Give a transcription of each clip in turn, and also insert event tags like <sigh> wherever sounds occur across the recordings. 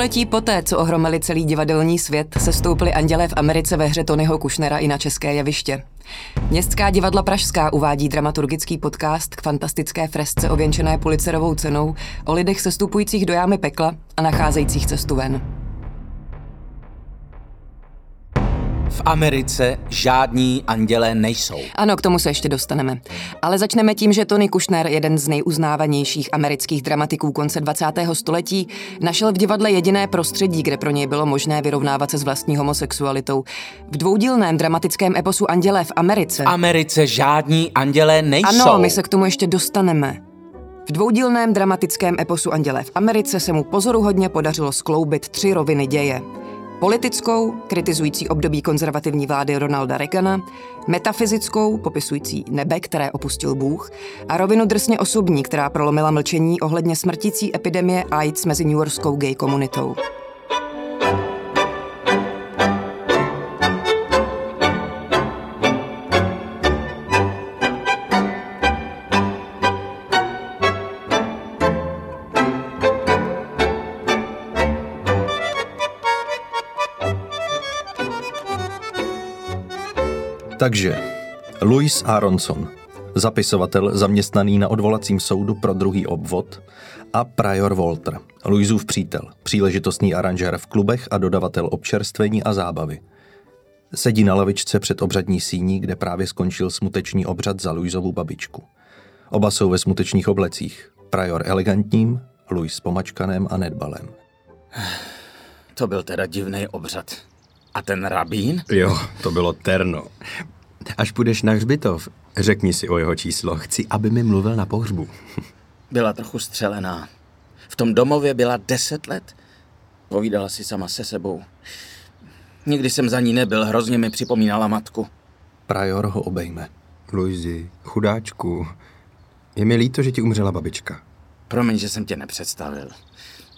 Čtvrtstoletí poté, co ohromili celý divadelní svět, se stoupili andělé v Americe ve hře Tonyho Kušnera i na české jeviště. Městská divadla Pražská uvádí dramaturgický podcast k fantastické fresce ověnčené policerovou cenou o lidech sestupujících do jámy pekla a nacházejících cestu ven. V Americe žádní andělé nejsou. Ano, k tomu se ještě dostaneme. Ale začneme tím, že Tony Kushner, jeden z nejuznávanějších amerických dramatiků konce 20. století, našel v divadle jediné prostředí, kde pro něj bylo možné vyrovnávat se s vlastní homosexualitou. V dvoudílném dramatickém eposu Andělé v Americe. V Americe žádní andělé nejsou. Ano, my se k tomu ještě dostaneme. V dvoudílném dramatickém eposu Andělé v Americe se mu pozoruhodně podařilo skloubit tři roviny děje politickou, kritizující období konzervativní vlády Ronalda Reagana, metafyzickou, popisující nebe, které opustil Bůh, a rovinu drsně osobní, která prolomila mlčení ohledně smrtící epidemie AIDS mezi New Yorkskou gay komunitou. Takže Louis Aronson, zapisovatel zaměstnaný na odvolacím soudu pro druhý obvod a Prior Walter, Louisův přítel, příležitostný aranžér v klubech a dodavatel občerstvení a zábavy. Sedí na lavičce před obřadní síní, kde právě skončil smuteční obřad za Louisovu babičku. Oba jsou ve smutečných oblecích. Prior elegantním, Louis pomačkaném a nedbalem. To byl teda divný obřad. A ten rabín? Jo, to bylo terno. Až půjdeš na hřbitov, řekni si o jeho číslo. Chci, aby mi mluvil na pohřbu. <laughs> Byla trochu střelená. V tom domově byla deset let. Povídala si sama se sebou. Nikdy jsem za ní nebyl, hrozně mi připomínala matku. Prior ho obejme. Luizi, chudáčku, je mi líto, že ti umřela babička. Promiň, že jsem tě nepředstavil.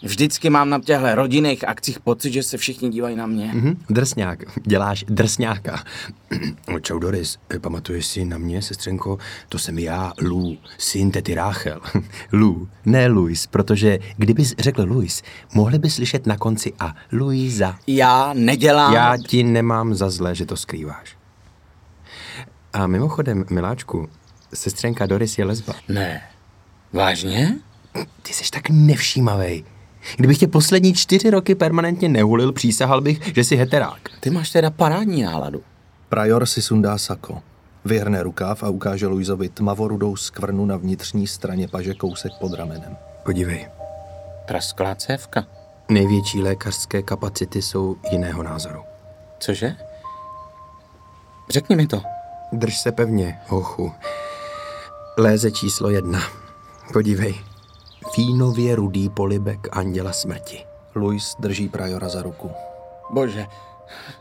Vždycky mám na těchto rodinných akcích pocit, že se všichni dívají na mě. Mhm, drsňák, děláš drsňáka. <clears throat> Čau Doris, pamatuješ si na mě, sestřenko? To jsem já, Lou, syn tety Ráchel. <laughs> Lou, ne Luis, protože kdybys řekl Luis, mohli by slyšet na konci a Luisa. Já nedělám... Já ti nemám za zlé, že to skrýváš. A mimochodem, miláčku, sestřenka Doris je lesba. Ne. Vážně? Ty jsi tak nevšímavej. Kdybych tě poslední čtyři roky permanentně nehulil, přísahal bych, že jsi heterák. Ty máš teda parádní náladu. Prior si sundá sako. Vyhrne rukáv a ukáže Luizovi tmavorudou skvrnu na vnitřní straně paže kousek pod ramenem. Podívej. Prasklá cévka. Největší lékařské kapacity jsou jiného názoru. Cože? Řekni mi to. Drž se pevně, hochu. Léze číslo jedna. Podívej. Fínově rudý polibek anděla smrti. Luis drží Priora za ruku. Bože,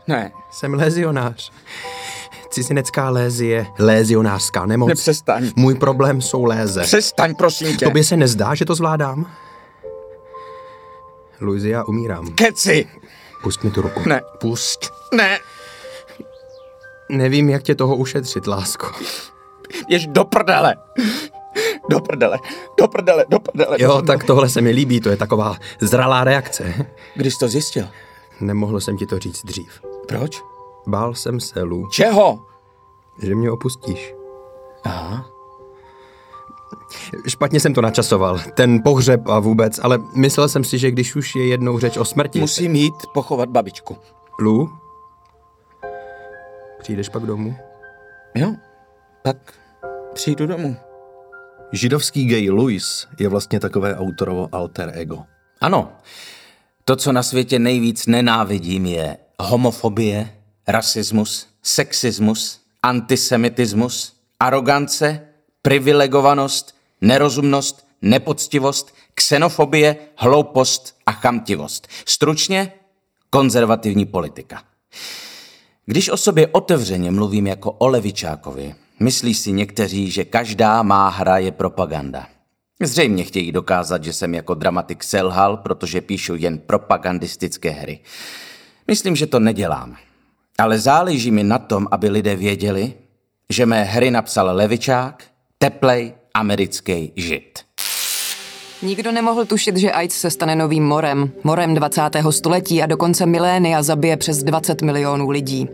ne. Jsem lézionář. Cizinecká lézie, lézionářská nemoc. Nepřestaň. Můj problém jsou léze. Přestaň, prosím tě. Tobě se nezdá, že to zvládám? Luizi, já umírám. Keci! Pust mi tu ruku. Ne. Pust. Ne, Nevím, jak tě toho ušetřit, lásko. jež do prdele. Do prdele, do prdele, do prdele. do Jo, prdele. tak tohle se mi líbí, to je taková zralá reakce. Když to zjistil? Nemohl jsem ti to říct dřív. Proč? Bál jsem se, Lu, Čeho? že mě opustíš. Aha. Špatně jsem to načasoval, ten pohřeb a vůbec, ale myslel jsem si, že když už je jednou řeč o smrti... Musím jít pochovat babičku. Lu? Přijdeš pak domů? Jo, tak přijdu domů. Židovský gay Louis je vlastně takové autorovo alter ego. Ano, to, co na světě nejvíc nenávidím, je homofobie, rasismus, sexismus, antisemitismus, arogance, privilegovanost, nerozumnost, nepoctivost, xenofobie, hloupost a chamtivost. Stručně konzervativní politika. Když o sobě otevřeně mluvím jako o levičákovi, myslí si někteří, že každá má hra je propaganda. Zřejmě chtějí dokázat, že jsem jako dramatik selhal, protože píšu jen propagandistické hry. Myslím, že to nedělám. Ale záleží mi na tom, aby lidé věděli, že mé hry napsal levičák, teplej americký žid. Nikdo nemohl tušit, že AIDS se stane novým morem, morem 20. století a dokonce milénia zabije přes 20 milionů lidí.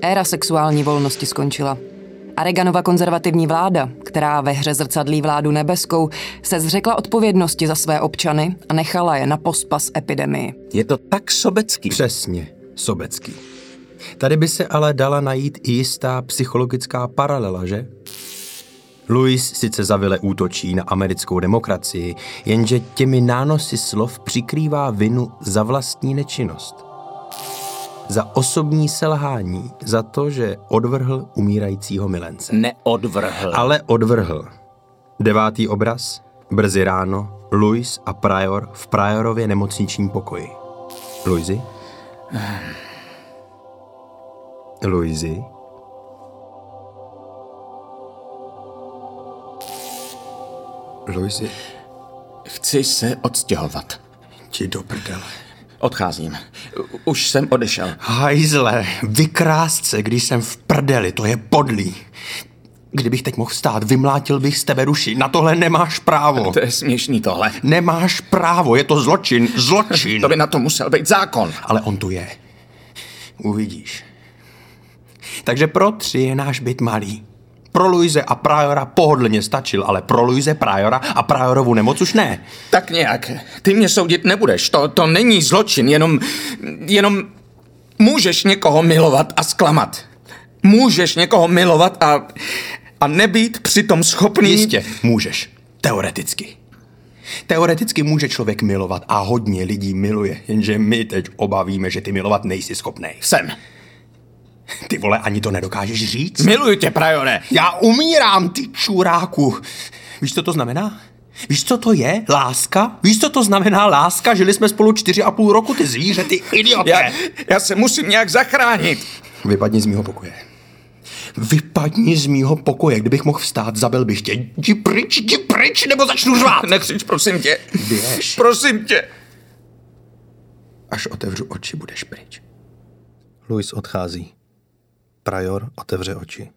Éra sexuální volnosti skončila. A Reaganova konzervativní vláda, která ve hře zrcadlí vládu nebeskou, se zřekla odpovědnosti za své občany a nechala je na pospas epidemii. Je to tak sobecký. Přesně, sobecký. Tady by se ale dala najít i jistá psychologická paralela, že? Louis sice zavile útočí na americkou demokracii, jenže těmi nánosy slov přikrývá vinu za vlastní nečinnost. Za osobní selhání, za to, že odvrhl umírajícího milence. Neodvrhl. Ale odvrhl. Devátý obraz, brzy ráno, Louis a Prior v Priorově nemocničním pokoji. Louisi? Louisi? Louisi, Chci se odstěhovat. ti do prdele. Odcházím. Už jsem odešel. Hajzle, vykrást se, když jsem v prdeli, to je podlý. Kdybych teď mohl vstát, vymlátil bych z tebe duši. Na tohle nemáš právo. To je směšný tohle. Nemáš právo, je to zločin, <laughs> zločin. To by na to musel být zákon. Ale on tu je. Uvidíš. Takže pro tři je náš byt malý. Pro Luise a Priora pohodlně stačil, ale pro Luise, Priora a Priorovu nemoc už ne. Tak nějak. Ty mě soudit nebudeš. To, to není zločin, jenom, jenom můžeš někoho milovat a zklamat. Můžeš někoho milovat a, a nebýt přitom schopný... Jistě, můžeš. Teoreticky. Teoreticky může člověk milovat a hodně lidí miluje, jenže my teď obavíme, že ty milovat nejsi schopnej. Jsem. Ty vole, ani to nedokážeš říct? Miluju tě, Prajore. Já umírám, ty čuráku. Víš, co to znamená? Víš, co to je? Láska? Víš, co to znamená láska? Žili jsme spolu čtyři a půl roku, ty zvíře, ty idioté. Já, já se musím nějak zachránit. Vypadni z mýho pokoje. Vypadni z mýho pokoje. Kdybych mohl vstát, zabil bych tě. Jdi pryč, jdi pryč, nebo začnu řvát. Nekřič, prosím tě. Běž. Prosím tě. Až otevřu oči, budeš pryč. Louis odchází. Prior otevře oči.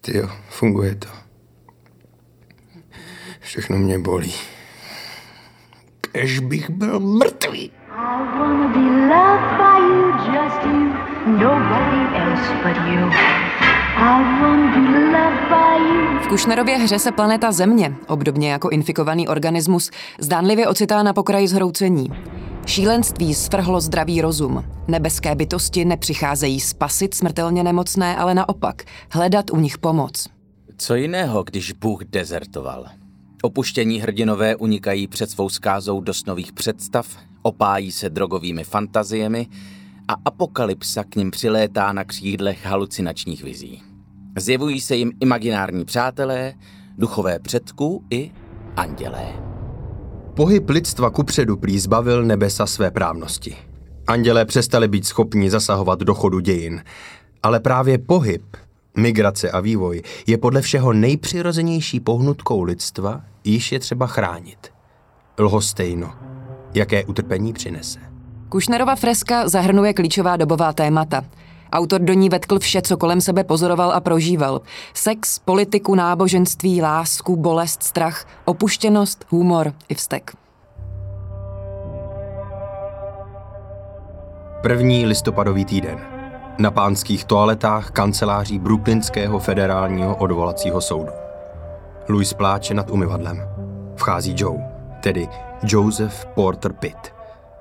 Ty jo, funguje to. Všechno mě bolí. Kež bych byl mrtvý. I V Kušnerově hře se planeta Země, obdobně jako infikovaný organismus, zdánlivě ocitá na pokraji zhroucení. Šílenství svrhlo zdravý rozum. Nebeské bytosti nepřicházejí spasit smrtelně nemocné, ale naopak hledat u nich pomoc. Co jiného, když Bůh dezertoval? Opuštění hrdinové unikají před svou skázou do snových představ, opájí se drogovými fantaziemi a apokalypsa k ním přilétá na křídlech halucinačních vizí. Zjevují se jim imaginární přátelé, duchové předků i andělé. Pohyb lidstva kupředu prý zbavil nebesa své právnosti. Andělé přestali být schopni zasahovat do chodu dějin, ale právě pohyb, migrace a vývoj je podle všeho nejpřirozenější pohnutkou lidstva, již je třeba chránit. Lhostejno, jaké utrpení přinese. Kušnerova freska zahrnuje klíčová dobová témata. Autor do ní vetkl vše, co kolem sebe pozoroval a prožíval. Sex, politiku, náboženství, lásku, bolest, strach, opuštěnost, humor i vztek. První listopadový týden. Na pánských toaletách kanceláří Brooklynského federálního odvolacího soudu. Louis pláče nad umyvadlem. Vchází Joe, tedy Joseph Porter Pitt,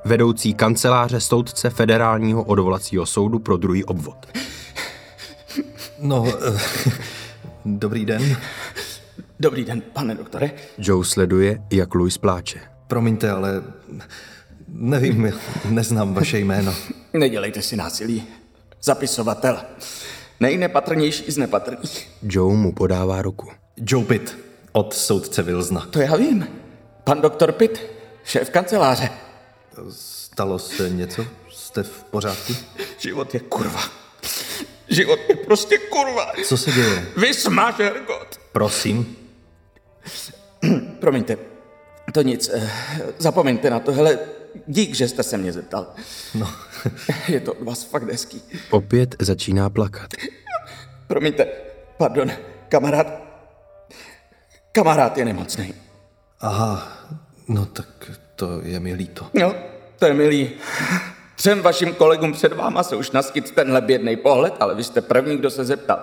vedoucí kanceláře soudce federálního odvolacího soudu pro druhý obvod. No, eh, dobrý den. Dobrý den, pane doktore. Joe sleduje, jak Louis pláče. Promiňte, ale nevím, neznám vaše jméno. Nedělejte si násilí. Zapisovatel. Nejnepatrnější z nepatrných. Joe mu podává ruku. Joe Pitt od soudce Wilsona. To já vím. Pan doktor Pitt, šéf kanceláře. Stalo se něco? Jste v pořádku? Život je kurva. Život je prostě kurva. Co se děje? Vysmaž, Hergot. Prosím. Promiňte, to nic. eh, Zapomeňte na to. Hele, dík, že jste se mě zeptal. No, <laughs> Je to od vás fakt hezký. Opět začíná plakat. Promiňte, pardon, kamarád. Kamarád je nemocný. aha, No tak to je mi líto. No, to je milý. Třem vašim kolegům před váma se už naskyt tenhle bědný pohled, ale vy jste první, kdo se zeptal.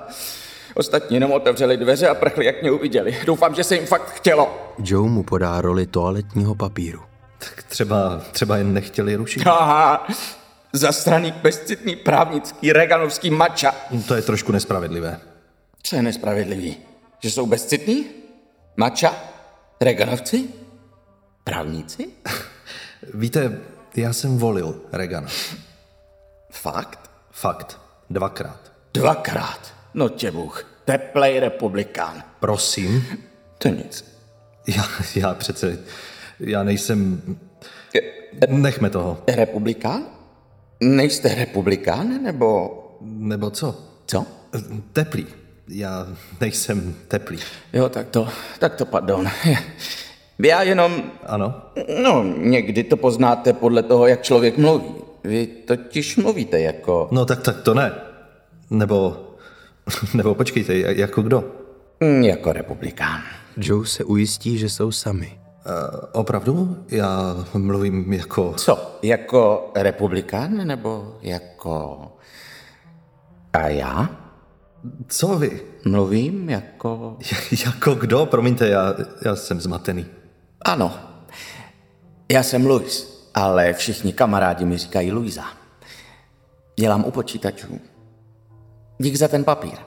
Ostatní jenom otevřeli dveře a prchli, jak mě uviděli. Doufám, že se jim fakt chtělo. Joe mu podá roli toaletního papíru. Tak třeba, třeba jen nechtěli rušit. Aha, zastraný, bezcitný, právnický, reganovský mača. To je trošku nespravedlivé. Co je nespravedlivý? Že jsou bezcitní? Mača? Reganovci? Právníci? <laughs> Víte, já jsem volil Regana. Fakt? Fakt. Dvakrát. Dvakrát. No tě Bůh. Teplej republikán. Prosím. To nic. Já, já přece, já nejsem... Nechme toho. Republikán? Nejste republikán, nebo Nebo co? co? Teplý. Já nejsem teplý. Jo, tak to, tak to pardon. Já jenom, Ano? no, někdy to poznáte podle toho, jak člověk mluví. Vy totiž mluvíte jako, No tak, tak to ne. Nebo, <laughs> nebo počkejte, ja- jako kdo? mm, jako republikán. Joe se ujistí, že jsou sami. Uh, opravdu? Já mluvím jako... Co, jako republikán, nebo jako... A já Co vy? mluvím jako... <laughs> jako kdo? Promiňte, já, já jsem zmatený. Ano, já jsem Luis, ale všichni kamarádi mi říkají Luisa. Dělám u počítačů. Dík za ten papír.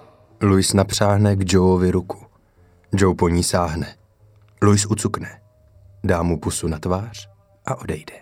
Louis napřáhne k Joeovi ruku. Joe po ní sáhne. Louis ucukne. Dá mu pusu na tvář a odejde.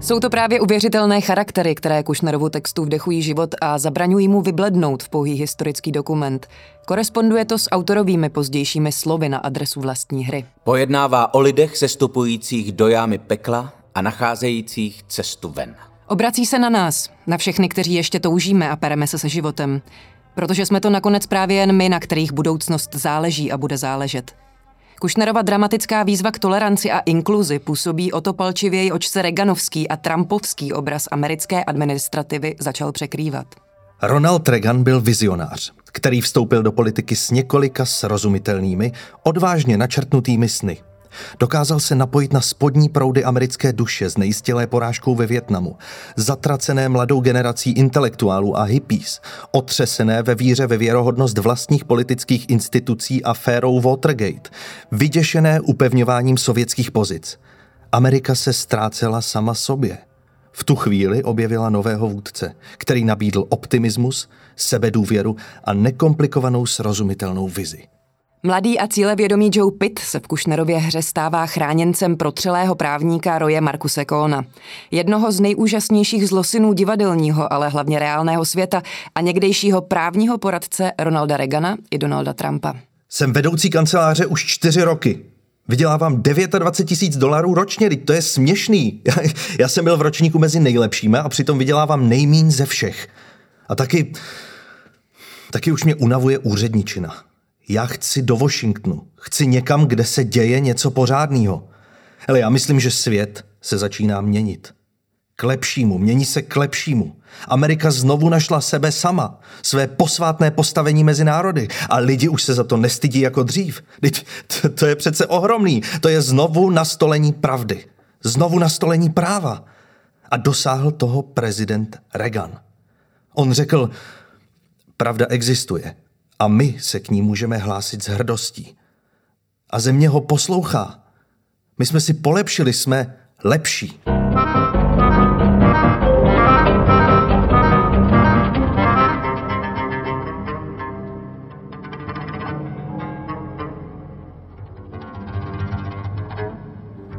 Jsou to právě uvěřitelné charaktery, které Kušnerovu textu vdechují život a zabraňují mu vyblednout v pouhý historický dokument. Koresponduje to s autorovými pozdějšími slovy na adresu vlastní hry. Pojednává o lidech sestupujících do jámy pekla a nacházejících cestu ven. Obrací se na nás, na všechny, kteří ještě toužíme a pereme se se životem. Protože jsme to nakonec právě jen my, na kterých budoucnost záleží a bude záležet. Kušnerova dramatická výzva k toleranci a inkluzi působí o to palčivěji, oč se Reaganovský a Trumpovský obraz americké administrativy začal překrývat. Ronald Reagan byl vizionář, který vstoupil do politiky s několika srozumitelnými, odvážně načrtnutými sny. Dokázal se napojit na spodní proudy americké duše z nejistělé porážkou ve Větnamu, zatracené mladou generací intelektuálů a hippies, otřesené ve víře ve věrohodnost vlastních politických institucí a férou Watergate, vyděšené upevňováním sovětských pozic. Amerika se ztrácela sama sobě. V tu chvíli objevila nového vůdce, který nabídl optimismus, sebedůvěru a nekomplikovanou srozumitelnou vizi. Mladý a cílevědomý Joe Pitt se v Kušnerově hře stává chráněncem protřelého právníka Roje Markuse Kóna. Jednoho z nejúžasnějších zlosinů divadelního, ale hlavně reálného světa a někdejšího právního poradce Ronalda Reagana i Donalda Trumpa. Jsem vedoucí kanceláře už čtyři roky. Vydělávám 29 tisíc dolarů ročně, to je směšný. Já, <laughs> já jsem byl v ročníku mezi nejlepšími a přitom vydělávám nejmín ze všech. A taky, taky už mě unavuje úředničina. Já chci do Washingtonu. Chci někam, kde se děje něco pořádného. Ale já myslím, že svět se začíná měnit. K lepšímu, mění se k lepšímu. Amerika znovu našla sebe sama, své posvátné postavení mezi národy a lidi už se za to nestydí jako dřív. Teď, to, to je přece ohromný. To je znovu nastolení pravdy. Znovu nastolení práva. A dosáhl toho prezident Reagan. On řekl, pravda existuje a my se k ní můžeme hlásit s hrdostí. A země ho poslouchá. My jsme si polepšili, jsme lepší.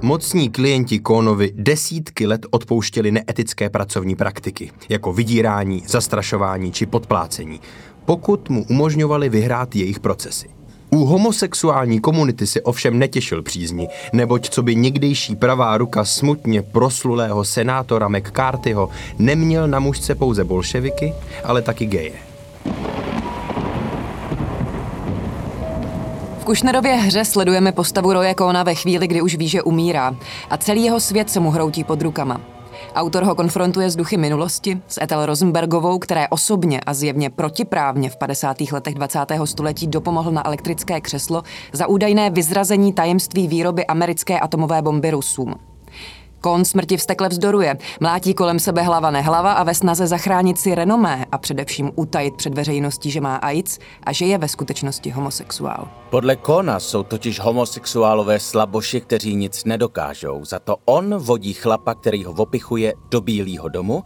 Mocní klienti Kónovi desítky let odpouštěli neetické pracovní praktiky, jako vydírání, zastrašování či podplácení, pokud mu umožňovali vyhrát jejich procesy. U homosexuální komunity se ovšem netěšil přízni, neboť co by někdejší pravá ruka smutně proslulého senátora McCarthyho neměl na mužce pouze bolševiky, ale taky geje. V Kušnerově hře sledujeme postavu Roje Kóna ve chvíli, kdy už ví, že umírá a celý jeho svět se mu hroutí pod rukama. Autor ho konfrontuje s duchy minulosti, s Ethel Rosenbergovou, které osobně a zjevně protiprávně v 50. letech 20. století dopomohl na elektrické křeslo za údajné vyzrazení tajemství výroby americké atomové bomby Rusům. Kon smrti vstekle vzdoruje, mlátí kolem sebe hlava nehlava a ve snaze zachránit si renomé a především utajit před veřejností, že má AIDS a že je ve skutečnosti homosexuál. Podle Kona jsou totiž homosexuálové slaboši, kteří nic nedokážou. Za to on vodí chlapa, který ho opichuje do Bílého domu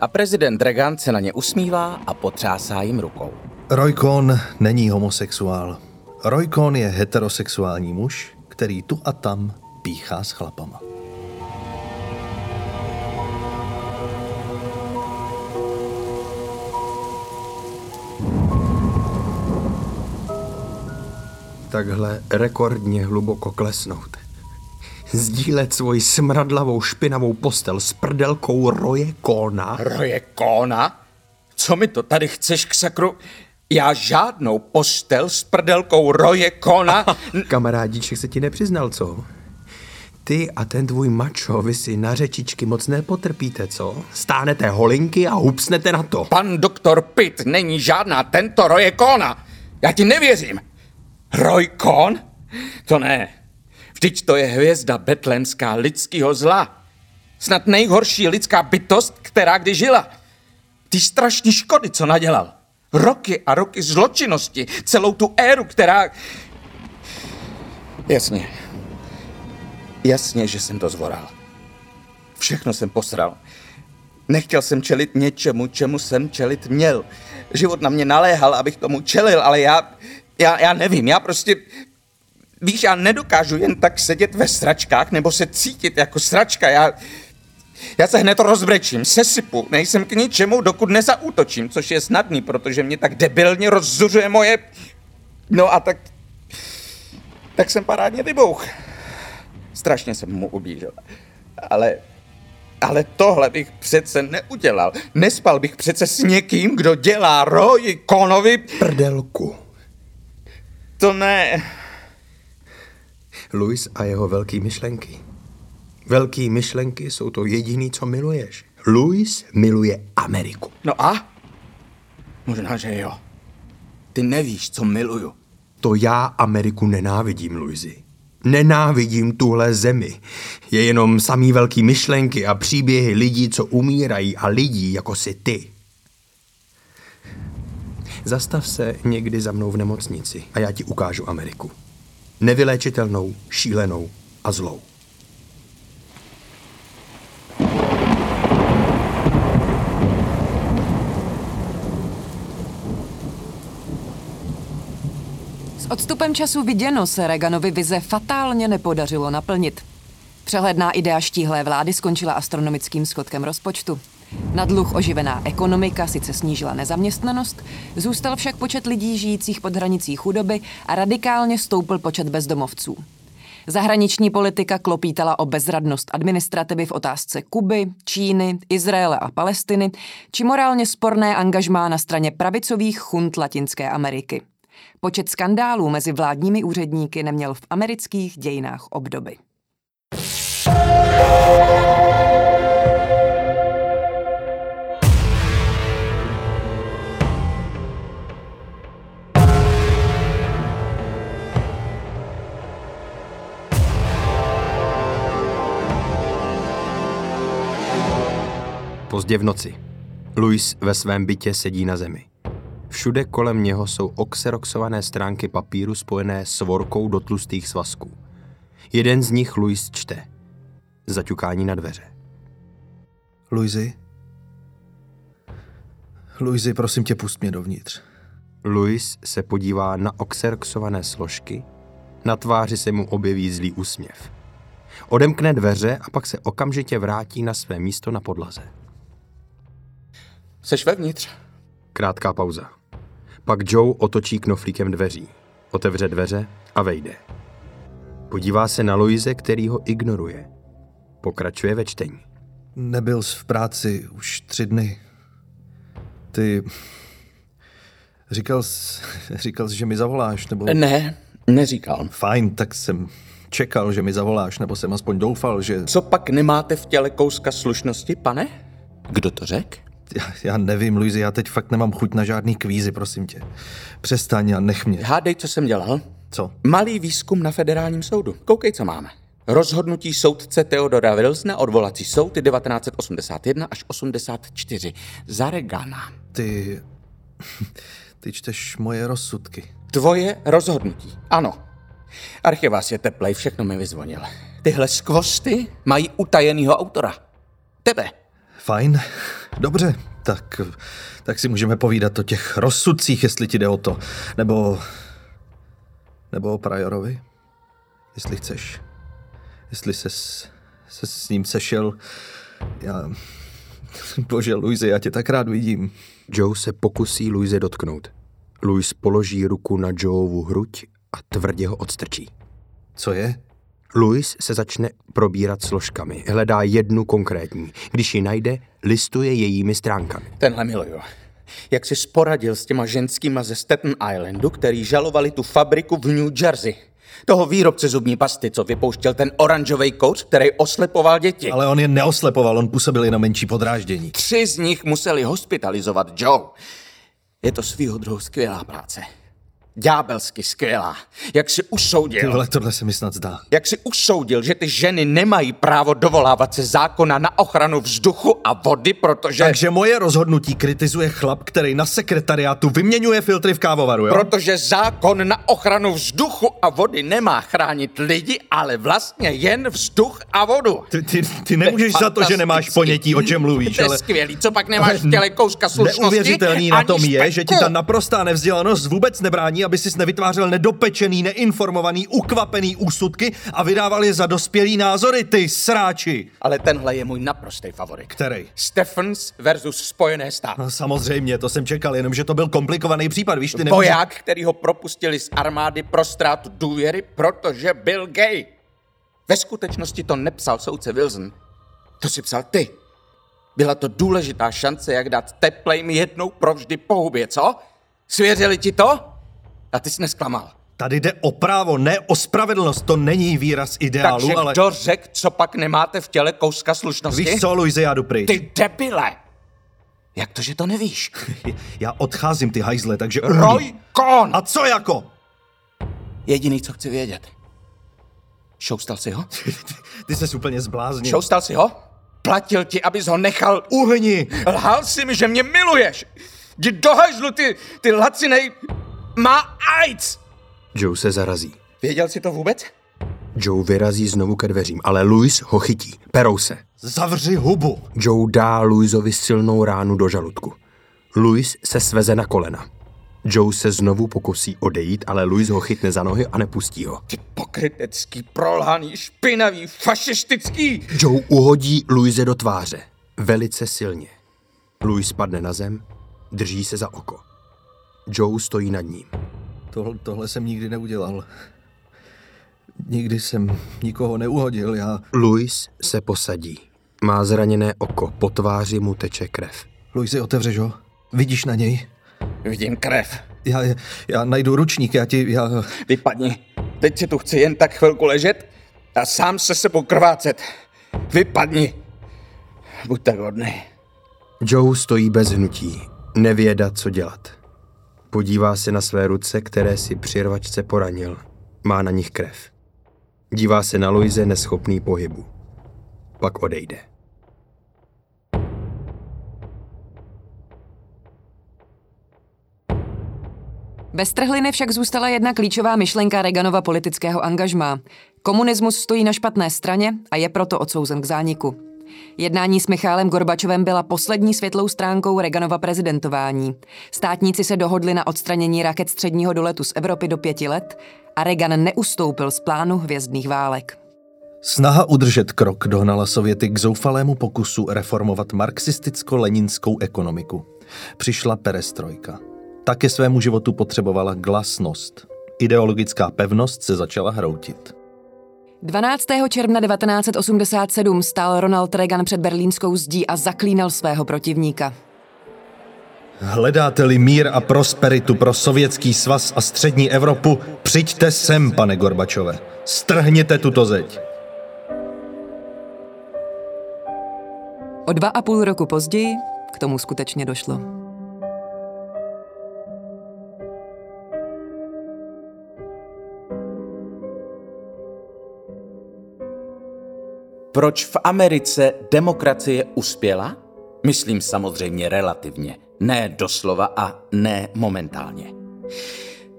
a prezident Reagan se na ně usmívá a potřásá jim rukou. Roy Cohn není homosexuál. Roy Cohn je heterosexuální muž, který tu a tam píchá s chlapama. Takhle rekordně hluboko klesnout. Sdílet svoji smradlavou špinavou postel s prdelkou Roje Kona. Roje Kona? Co mi to tady chceš k sakru? Já žádnou postel s prdelkou Roje Kona... <laughs> Kamarádíček se ti nepřiznal, co? Ty a ten tvůj mačo, vy si na řečičky moc nepotrpíte, co? Stánete holinky a hupsnete na to. Pan doktor Pitt není žádná tento Roje Kona. Já ti nevěřím. Roy Cohn? To ne. Vždyť to je hvězda betlémská lidského zla. Snad nejhorší lidská bytost, která kdy žila. Ty strašní škody, co nadělal. Roky a roky zločinnosti, celou tu éru, která... Jasně. Jasně, že jsem to zvoral. Všechno jsem posral. Nechtěl jsem čelit něčemu, čemu jsem čelit měl. Život na mě naléhal, abych tomu čelil, ale já, já, já nevím, já prostě, víš, já nedokážu jen tak sedět ve sračkách nebo se cítit jako sračka, já, já se hned rozbrečím, sesypu, nejsem k ničemu, dokud nezaútočím, což je snadný, protože mě tak debilně rozzuřuje moje... No a tak... Tak jsem parádně vybouch. Strašně jsem mu ubížel. Ale... Ale tohle bych přece neudělal. Nespal bych přece s někým, kdo dělá Roy Konovi... Prdelku. To ne. Louis a jeho velký myšlenky. Velký myšlenky jsou to jediný, co miluješ. Louis miluje Ameriku. No a? Možná, že jo. Ty nevíš, co miluju. To já Ameriku nenávidím, Louisi. Nenávidím tuhle zemi. Je jenom samý velký myšlenky a příběhy lidí, co umírají a lidí, jako si ty. Zastav se někdy za mnou v nemocnici a já ti ukážu Ameriku. Nevyléčitelnou, šílenou a zlou. S odstupem času viděno se Reaganovi vize fatálně nepodařilo naplnit. Přehledná idea štíhlé vlády skončila astronomickým schodkem rozpočtu. Na dluh oživená ekonomika sice snížila nezaměstnanost, zůstal však počet lidí žijících pod hranicí chudoby a radikálně stoupl počet bezdomovců. Zahraniční politika klopítala o bezradnost administrativy v otázce Kuby, Číny, Izraele a Palestiny, či morálně sporné angažmá na straně pravicových chunt Latinské Ameriky. Počet skandálů mezi vládními úředníky neměl v amerických dějinách obdoby. Pozdě v noci. Louis ve svém bytě sedí na zemi. Všude kolem něho jsou oxeroxované stránky papíru spojené s vorkou do tlustých svazků. Jeden z nich Louis čte. Zaťukání na dveře. Luizi? Luizi, prosím tě, pust mě dovnitř. Louis se podívá na oxeroxované složky, na tváři se mu objeví zlý úsměv. Odemkne dveře a pak se okamžitě vrátí na své místo na podlaze. Seš vevnitř? Krátká pauza. Pak Joe otočí knoflíkem dveří, otevře dveře a vejde. Podívá se na Louise, který ho ignoruje. Pokračuje ve čtení. Nebyl jsi v práci už tři dny. Ty... Říkal jsi, <laughs> říkal jsi, že mi zavoláš, nebo... Ne, neříkal. Fajn, tak jsem čekal, že mi zavoláš, nebo jsem aspoň doufal, že... Co pak nemáte v těle kouska slušnosti, pane? Kdo to řekl? Já, nevím, Luizi, já teď fakt nemám chuť na žádný kvízy, prosím tě. Přestaň a nech mě. Hádej, co jsem dělal? Co? Malý výzkum na federálním soudu. Koukej, co máme. Rozhodnutí soudce Theodora Wilsona odvolací soud 1981 až 84 za Regana. Ty... Ty čteš moje rozsudky. Tvoje rozhodnutí. Ano. Archivás je teplej, všechno mi vyzvonil. Tyhle skvosty mají utajenýho autora. Tebe. Fajn, dobře, tak, tak si můžeme povídat o těch rozsudcích, jestli ti jde o to. Nebo... Nebo o Priorovi, jestli chceš. Jestli ses, se s ním sešel. Já... <laughs> Bože, Luise, já tě tak rád vidím. Joe se pokusí Louise dotknout. Louis položí ruku na Joeovu hruď a tvrdě ho odstrčí. Co je? Louis se začne probírat složkami. Hledá jednu konkrétní. Když ji najde, listuje jejími stránkami. Tenhle miluju. Jak jsi sporadil s těma ženskýma ze Staten Islandu, který žalovali tu fabriku v New Jersey. Toho výrobce zubní pasty, co vypouštěl ten oranžový kouř, který oslepoval děti. Ale on je neoslepoval, on působil i na menší podráždění. Tři z nich museli hospitalizovat Joe. Je to svýho druhu skvělá práce. Ďábelsky skvělá. Jak si Ty usoudil, vole, tohle se mi snad zdá. jak si usoudil, že ty ženy nemají právo dovolávat se zákona na ochranu vzduchu a vody, protože... Takže moje rozhodnutí kritizuje chlap, který na sekretariátu vyměňuje filtry v kávovaru, jo? Protože zákon na ochranu vzduchu a vody nemá chránit lidi, ale vlastně jen vzduch a vodu. Ty, ty, ty nemůžeš za to, že nemáš ponětí, o čem mluvíš, To je ale... skvělý, co pak nemáš v těle kouska slušnosti? Neuvěřitelný na tom je, že ti ta naprostá nevzdělanost vůbec nebrání, aby si nevytvářel nedopečený, neinformovaný, ukvapený úsudky a vydával je za dospělý názory, ty sráči. Ale tenhle je můj naprostý favorit. Který? Stephens versus Spojené státy. No, samozřejmě, to jsem čekal, jenomže to byl komplikovaný případ, víš, ty nemůžeš... Voják, který ho propustili z armády pro ztrátu důvěry, protože byl gay. Ve skutečnosti to nepsal soudce Wilson. To si psal ty. Byla to důležitá šance, jak dát teplejm jednou provždy po hubě, co? Svěřili ti to? A ty jsi nesklamal. Tady jde o právo, ne o spravedlnost, to není výraz ideálu, Takže ale... kdo řekl, co pak nemáte v těle kouska slušnosti? Víš co, Luise, já jdu pryč. Ty debile! Jak to, že to nevíš? <laughs> Já odcházím, ty hajzle, takže... Roy Cohn! A co jako? Jediný, co chci vědět. Šoustal si ho? <laughs> Ty ses úplně zbláznil. Šoustal si ho? Platil ti, abys ho nechal Uhni! Lhal si mi, že mě miluješ. Jdi do hajzlu, ty, ty lacinej... Má AIDS! Joe se zarazí. Věděl jsi to vůbec? Joe vyrazí znovu ke dveřím, ale Louis ho chytí. Perou se. Zavři hubu. Joe dá Louisovi silnou ránu do žaludku. Louis se sveze na kolena. Joe se znovu pokusí odejít, ale Louis ho chytne za nohy a nepustí ho. Ty pokrytecký, prolhaný, špinavý, fašistický... Joe uhodí Louise do tváře. Velice silně. Louis spadne na zem, drží se za oko. Joe stojí nad ním. Tohle, tohle jsem nikdy neudělal. Nikdy jsem nikoho neuhodil, já... Louis se posadí. Má zraněné oko, po tváři mu teče krev. Luisi, otevřeš ho? Vidíš na něj? Vidím krev. Já, já najdu ručník, já ti... Já... Vypadni. Teď si tu chci jen tak chvilku ležet a sám se sebou krvácet. Vypadni. Buď tak hodný. Joe stojí bez hnutí. Nevěda, co dělat. Podívá se na své ruce, které si při rvačce poranil. Má na nich krev. Dívá se na Louise neschopný pohybu. Pak odejde. Bez trhliny však zůstala jedna klíčová myšlenka Reaganova politického angažmá. Komunismus stojí na špatné straně a je proto odsouzen k zániku. Jednání s Michálem Gorbačovem byla poslední světlou stránkou Reaganova prezidentování. Státníci se dohodli na odstranění raket středního doletu z Evropy do pěti let a Reagan neustoupil z plánu hvězdných válek. Snaha udržet krok dohnala Sověty k zoufalému pokusu reformovat marxisticko-leninskou ekonomiku. Přišla perestrojka. Ta ke svému životu potřebovala glasnost. Ideologická pevnost se začala hroutit. 12. června 1987 stál Ronald Reagan před berlínskou zdí a zaklínal svého protivníka. Hledáte-li mír a prosperitu pro Sovětský svaz a střední Evropu, přijďte sem, pane Gorbačove. Strhněte tuto zeď. O dva a půl roku později k tomu skutečně došlo. Proč v Americe demokracie uspěla? Myslím samozřejmě relativně, ne doslova a ne momentálně.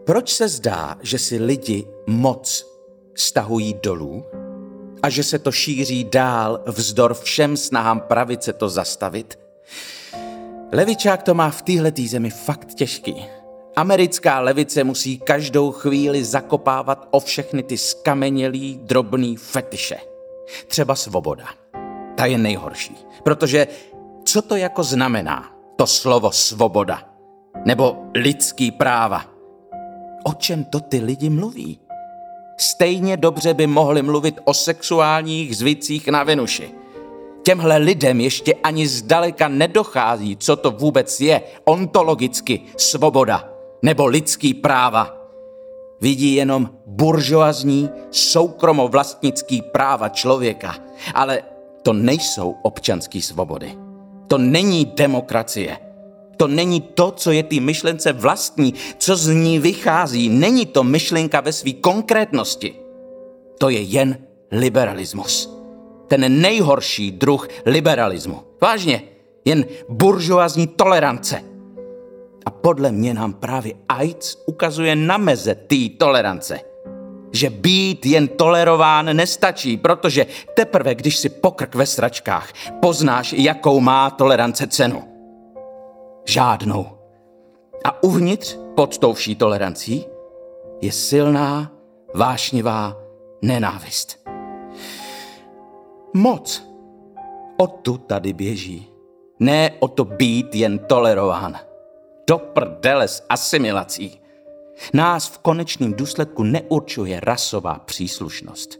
Proč se zdá, že si lidi moc stahují dolů a že se to šíří dál vzdor všem snahám pravice to zastavit? Levičák to má v téhle zemi fakt těžký. Americká levice musí každou chvíli zakopávat o všechny ty skamenělý drobný fetiše. Třeba svoboda. Ta je nejhorší, protože co to jako znamená, to slovo svoboda? Nebo lidský práva? O čem to ty lidi mluví? Stejně dobře by mohli mluvit o sexuálních zvicích na Venuši. Těmhle lidem ještě ani zdaleka nedochází, co to vůbec je ontologicky svoboda nebo lidský práva. Vidí jenom buržoazní soukromovlastnický práva člověka, ale to nejsou občanské svobody. To není demokracie. To není to, co je ty myšlence vlastní, co z ní vychází. Není to myšlenka ve své konkrétnosti. To je jen liberalismus. Ten nejhorší druh liberalismu. Vážně, jen buržoazní tolerance. A podle mě nám právě AIDS ukazuje na meze té tolerance – že být jen tolerován nestačí, protože teprve, když si pokrk ve sračkách, poznáš, jakou má tolerance cenu. Žádnou. A uvnitř, pod tou vší tolerancí, je silná, vášnivá nenávist. Moc. O tu tady běží. Ne o to být jen tolerován. Do prdele s asimilací. Nás v konečném důsledku neurčuje rasová příslušnost,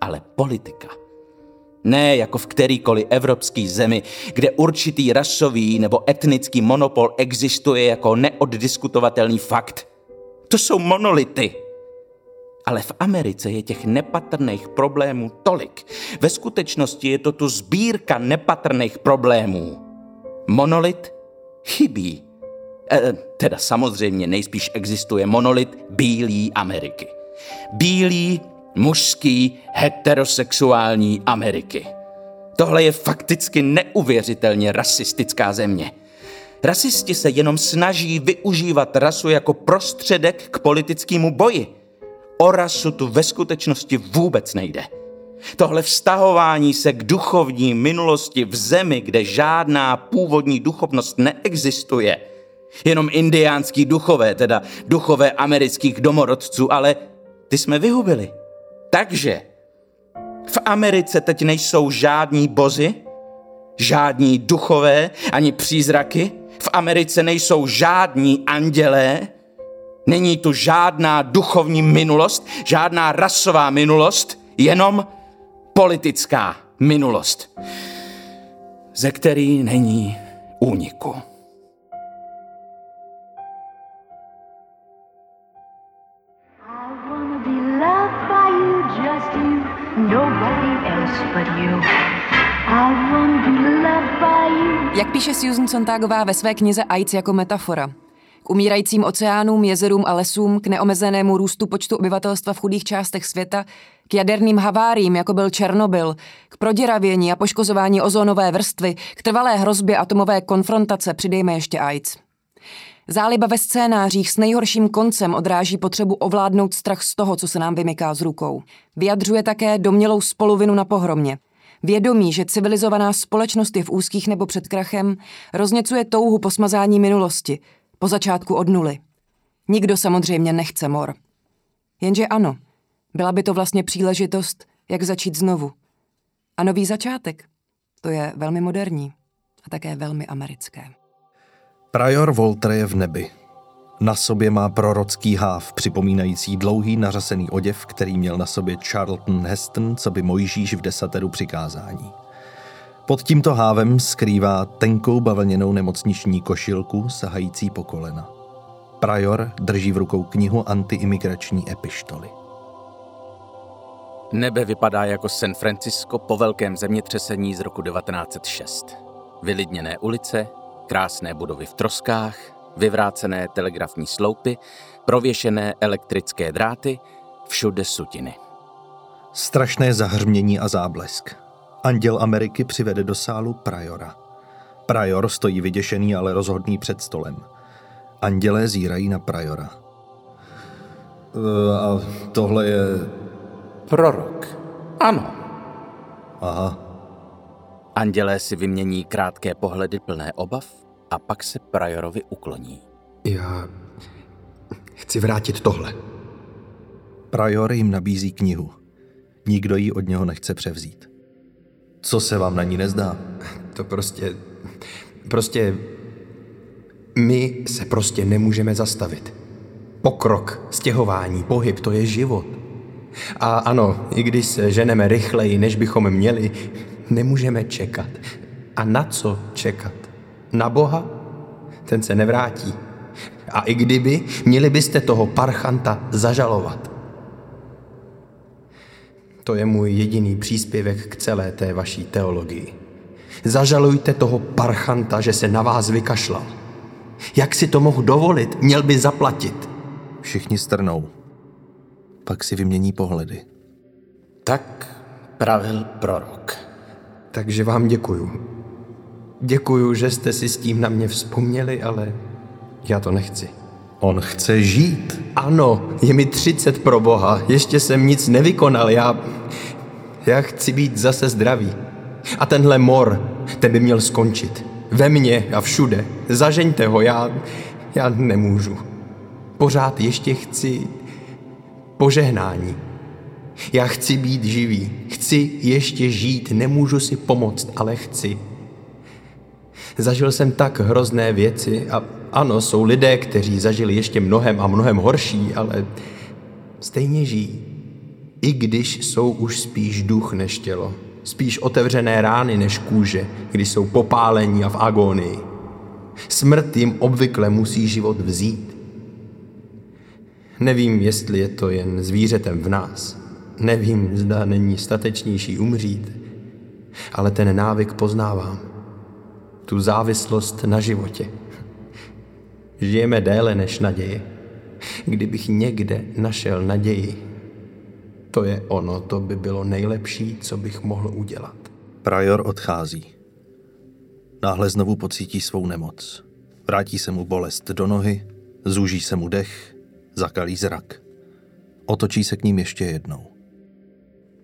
ale politika. Ne jako v kterýkoliv evropský zemi, kde určitý rasový nebo etnický monopol existuje jako neoddiskutovatelný fakt. To jsou monolity. Ale v Americe je těch nepatrných problémů tolik. Ve skutečnosti je to tu sbírka nepatrných problémů. Monolit chybí E, teda samozřejmě nejspíš existuje monolit bílý Ameriky. Bílý, mužský, heterosexuální Ameriky. Tohle je fakticky neuvěřitelně rasistická země. Rasisti se jenom snaží využívat rasu jako prostředek k politickému boji. O rasu tu ve skutečnosti vůbec nejde. Tohle vztahování se k duchovní minulosti v zemi, kde žádná původní duchovnost neexistuje – jenom indiánský duchové, teda duchové amerických domorodců, ale ty jsme vyhubili. Takže v Americe teď nejsou žádní bozy, žádní duchové, ani přízraky. V Americe nejsou žádní andělé, není tu žádná duchovní minulost, žádná rasová minulost, jenom politická minulost, ze který není úniku. Jak píše Susan Sontagová ve své knize AIDS jako metafora, k umírajícím oceánům, jezerům a lesům, k neomezenému růstu počtu obyvatelstva v chudých částech světa, k jaderným haváriím, jako byl Černobyl, k proděravění a poškozování ozónové vrstvy, k trvalé hrozbě atomové konfrontace přidejme ještě AIDS. Záliba ve scénářích s nejhorším koncem odráží potřebu ovládnout strach z toho, co se nám vymyká z rukou. Vyjadřuje také domělou spoluvinu na pohromě. Vědomí, že civilizovaná společnost je v úzkých nebo před krachem, rozněcuje touhu po smazání minulosti, po začátku od nuly. Nikdo samozřejmě nechce mor. Jenže ano, byla by to vlastně příležitost, jak začít znovu. A nový začátek, to je velmi moderní a také velmi americké. Prior Volter je v nebi. Na sobě má prorocký háv, připomínající dlouhý nařasený oděv, který měl na sobě Charlton Heston, co by Mojžíš v desateru přikázání. Pod tímto hávem skrývá tenkou bavlněnou nemocniční košilku sahající po kolena. Prior drží v rukou knihu antiimigrační epištoly. Nebe vypadá jako San Francisco po velkém zemětřesení z roku 1906. Vylidněné ulice, krásné budovy v troskách, vyvrácené telegrafní sloupy, prověšené elektrické dráty, všude sutiny. Strašné zahřmění a záblesk. Anděl Ameriky přivede do sálu Priora. Prior stojí vyděšený, ale rozhodný před stolem. Andělé zírají na Priora. E, a tohle je... Prorok. Ano. Aha, Andělé si vymění krátké pohledy plné obav a pak se Priorovi ukloní. Já chci vrátit tohle. Prior jim nabízí knihu. Nikdo ji od něho nechce převzít. Co se vám na ní nezdá? To prostě... Prostě... My se prostě nemůžeme zastavit. Pokrok, stěhování, pohyb, to je život. A ano, i když se ženeme rychleji, než bychom měli, nemůžeme čekat. A na co čekat? Na Boha? Ten se nevrátí. A i kdyby, měli byste toho parchanta zažalovat. To je můj jediný příspěvek k celé té vaší teologii. Zažalujte toho parchanta, že se na vás vykašlal. Jak si to mohl dovolit? Měl by zaplatit. Všichni strnou. Pak si vymění pohledy. Tak pravil prorok. Takže vám děkuju. Děkuju, že jste si s tím na mě vzpomněli, ale já to nechci. On chce žít. Ano, je mi 30 pro boha, ještě jsem nic nevykonal, já... Já chci být zase zdravý. A tenhle mor, ten by měl skončit. Ve mně a všude. Zažeňte ho, já... Já nemůžu. Pořád ještě chci... Požehnání. Já chci být živý. Chci ještě žít. Nemůžu si pomoct, ale chci. Zažil jsem tak hrozné věci a ano, jsou lidé, kteří zažili ještě mnohem a mnohem horší, ale stejně žijí. I když jsou už spíš duch než tělo. Spíš otevřené rány než kůže, když jsou popálení a v agónii. Smrt jim obvykle musí život vzít. Nevím, jestli je to jen zvířetem v nás. Nevím, zda není statečnější umřít. Ale ten návyk poznávám. Tu závislost na životě. Žijeme déle než naděje. Kdybych někde našel naději, to je ono, to by bylo nejlepší, co bych mohl udělat. Prior odchází. Náhle znovu pocítí svou nemoc. Vrátí se mu bolest do nohy, zúží se mu dech, zakalí zrak. Otočí se k ním ještě jednou.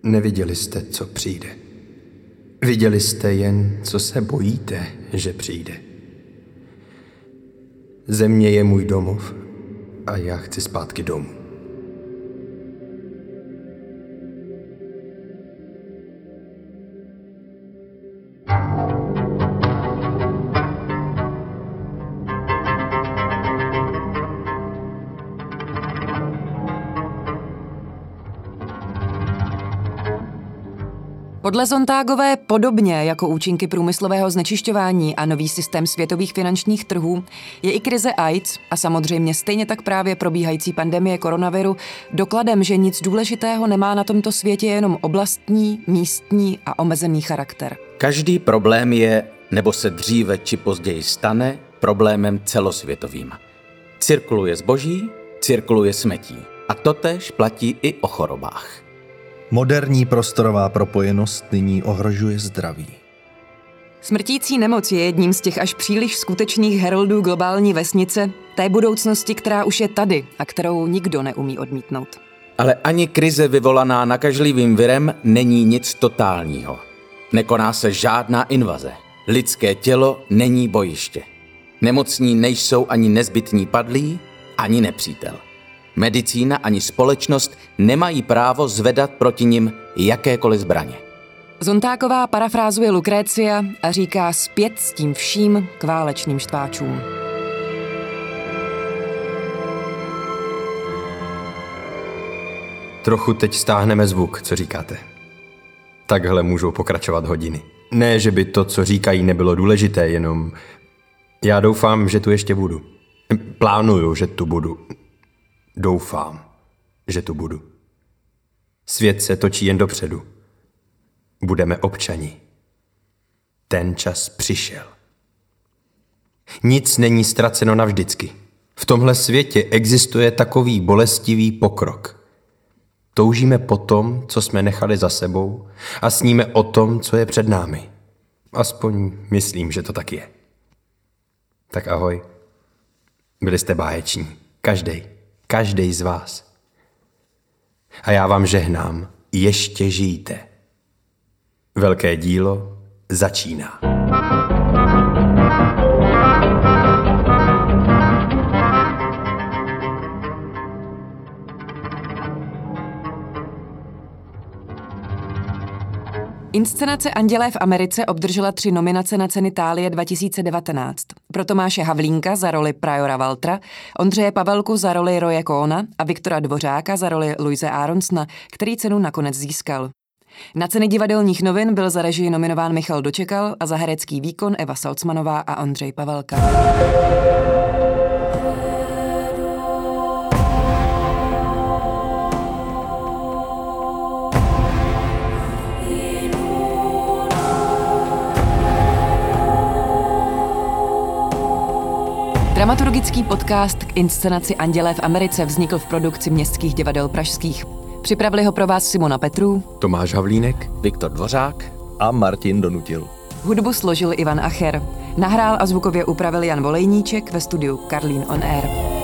Neviděli jste, co přijde. Viděli jste jen, co se bojíte, že přijde. Země je můj domov a já chci zpátky domů. Podle Zontágové podobně jako účinky průmyslového znečišťování a nový systém světových finančních trhů je i krize AIDS a samozřejmě stejně tak právě probíhající pandemie koronaviru dokladem, že nic důležitého nemá na tomto světě jenom oblastní, místní a omezený charakter. Každý problém je, nebo se dříve či později stane, problémem celosvětovým. Cirkuluje zboží, cirkuluje smetí. A totež platí i o chorobách. Moderní prostorová propojenost nyní ohrožuje zdraví. Smrtící nemoc je jedním z těch až příliš skutečných heroldů globální vesnice, té budoucnosti, která už je tady a kterou nikdo neumí odmítnout. Ale ani krize vyvolaná nakažlivým virem není nic totálního. Nekoná se žádná invaze. Lidské tělo není bojiště. Nemocní nejsou ani nezbytní padlí, ani nepřítel. Medicína ani společnost nemají právo zvedat proti nim jakékoliv zbraně. Zontáková parafrázuje Lukrécia a říká zpět s tím vším k válečným štváčům. Trochu teď stáhneme zvuk, co říkáte. Takhle můžou pokračovat hodiny. Ne, že by to, co říkají, nebylo důležité, jenom já doufám, že tu ještě budu. Plánuju, že tu budu. Doufám, že tu budu. Svět se točí jen dopředu. Budeme občani. Ten čas přišel. Nic není ztraceno navždycky. V tomhle světě existuje takový bolestivý pokrok. Toužíme po tom, co jsme nechali za sebou a sníme o tom, co je před námi. Aspoň myslím, že to tak je. Tak ahoj. Byli jste báječní. Každý, každý z vás. A já vám žehnám, ještě žijte. Velké dílo začíná. Inscenace Andělé v Americe obdržela tři nominace na ceny Tálie 2019. Pro Tomáše Havlínka za roli Priora Valtra, Ondřeje Pavelku za roli Roje Kóna a Viktora Dvořáka za roli Luise Aronsna, který cenu nakonec získal. Na ceny divadelních novin byl za režii nominován Michal Dočekal a za herecký výkon Eva Salcmanová a Ondřej Pavelka. Dramaturgický podcast k inscenaci Andělé v Americe vznikl v produkci městských divadel pražských. Připravili ho pro vás Simona Petrů, Tomáš Havlínek, Viktor Dvořák, A Martin Donutil. hudbu složil Ivan Acher, nahrál a zvukově upravil Jan Volejníček ve studiu Karlín on Air.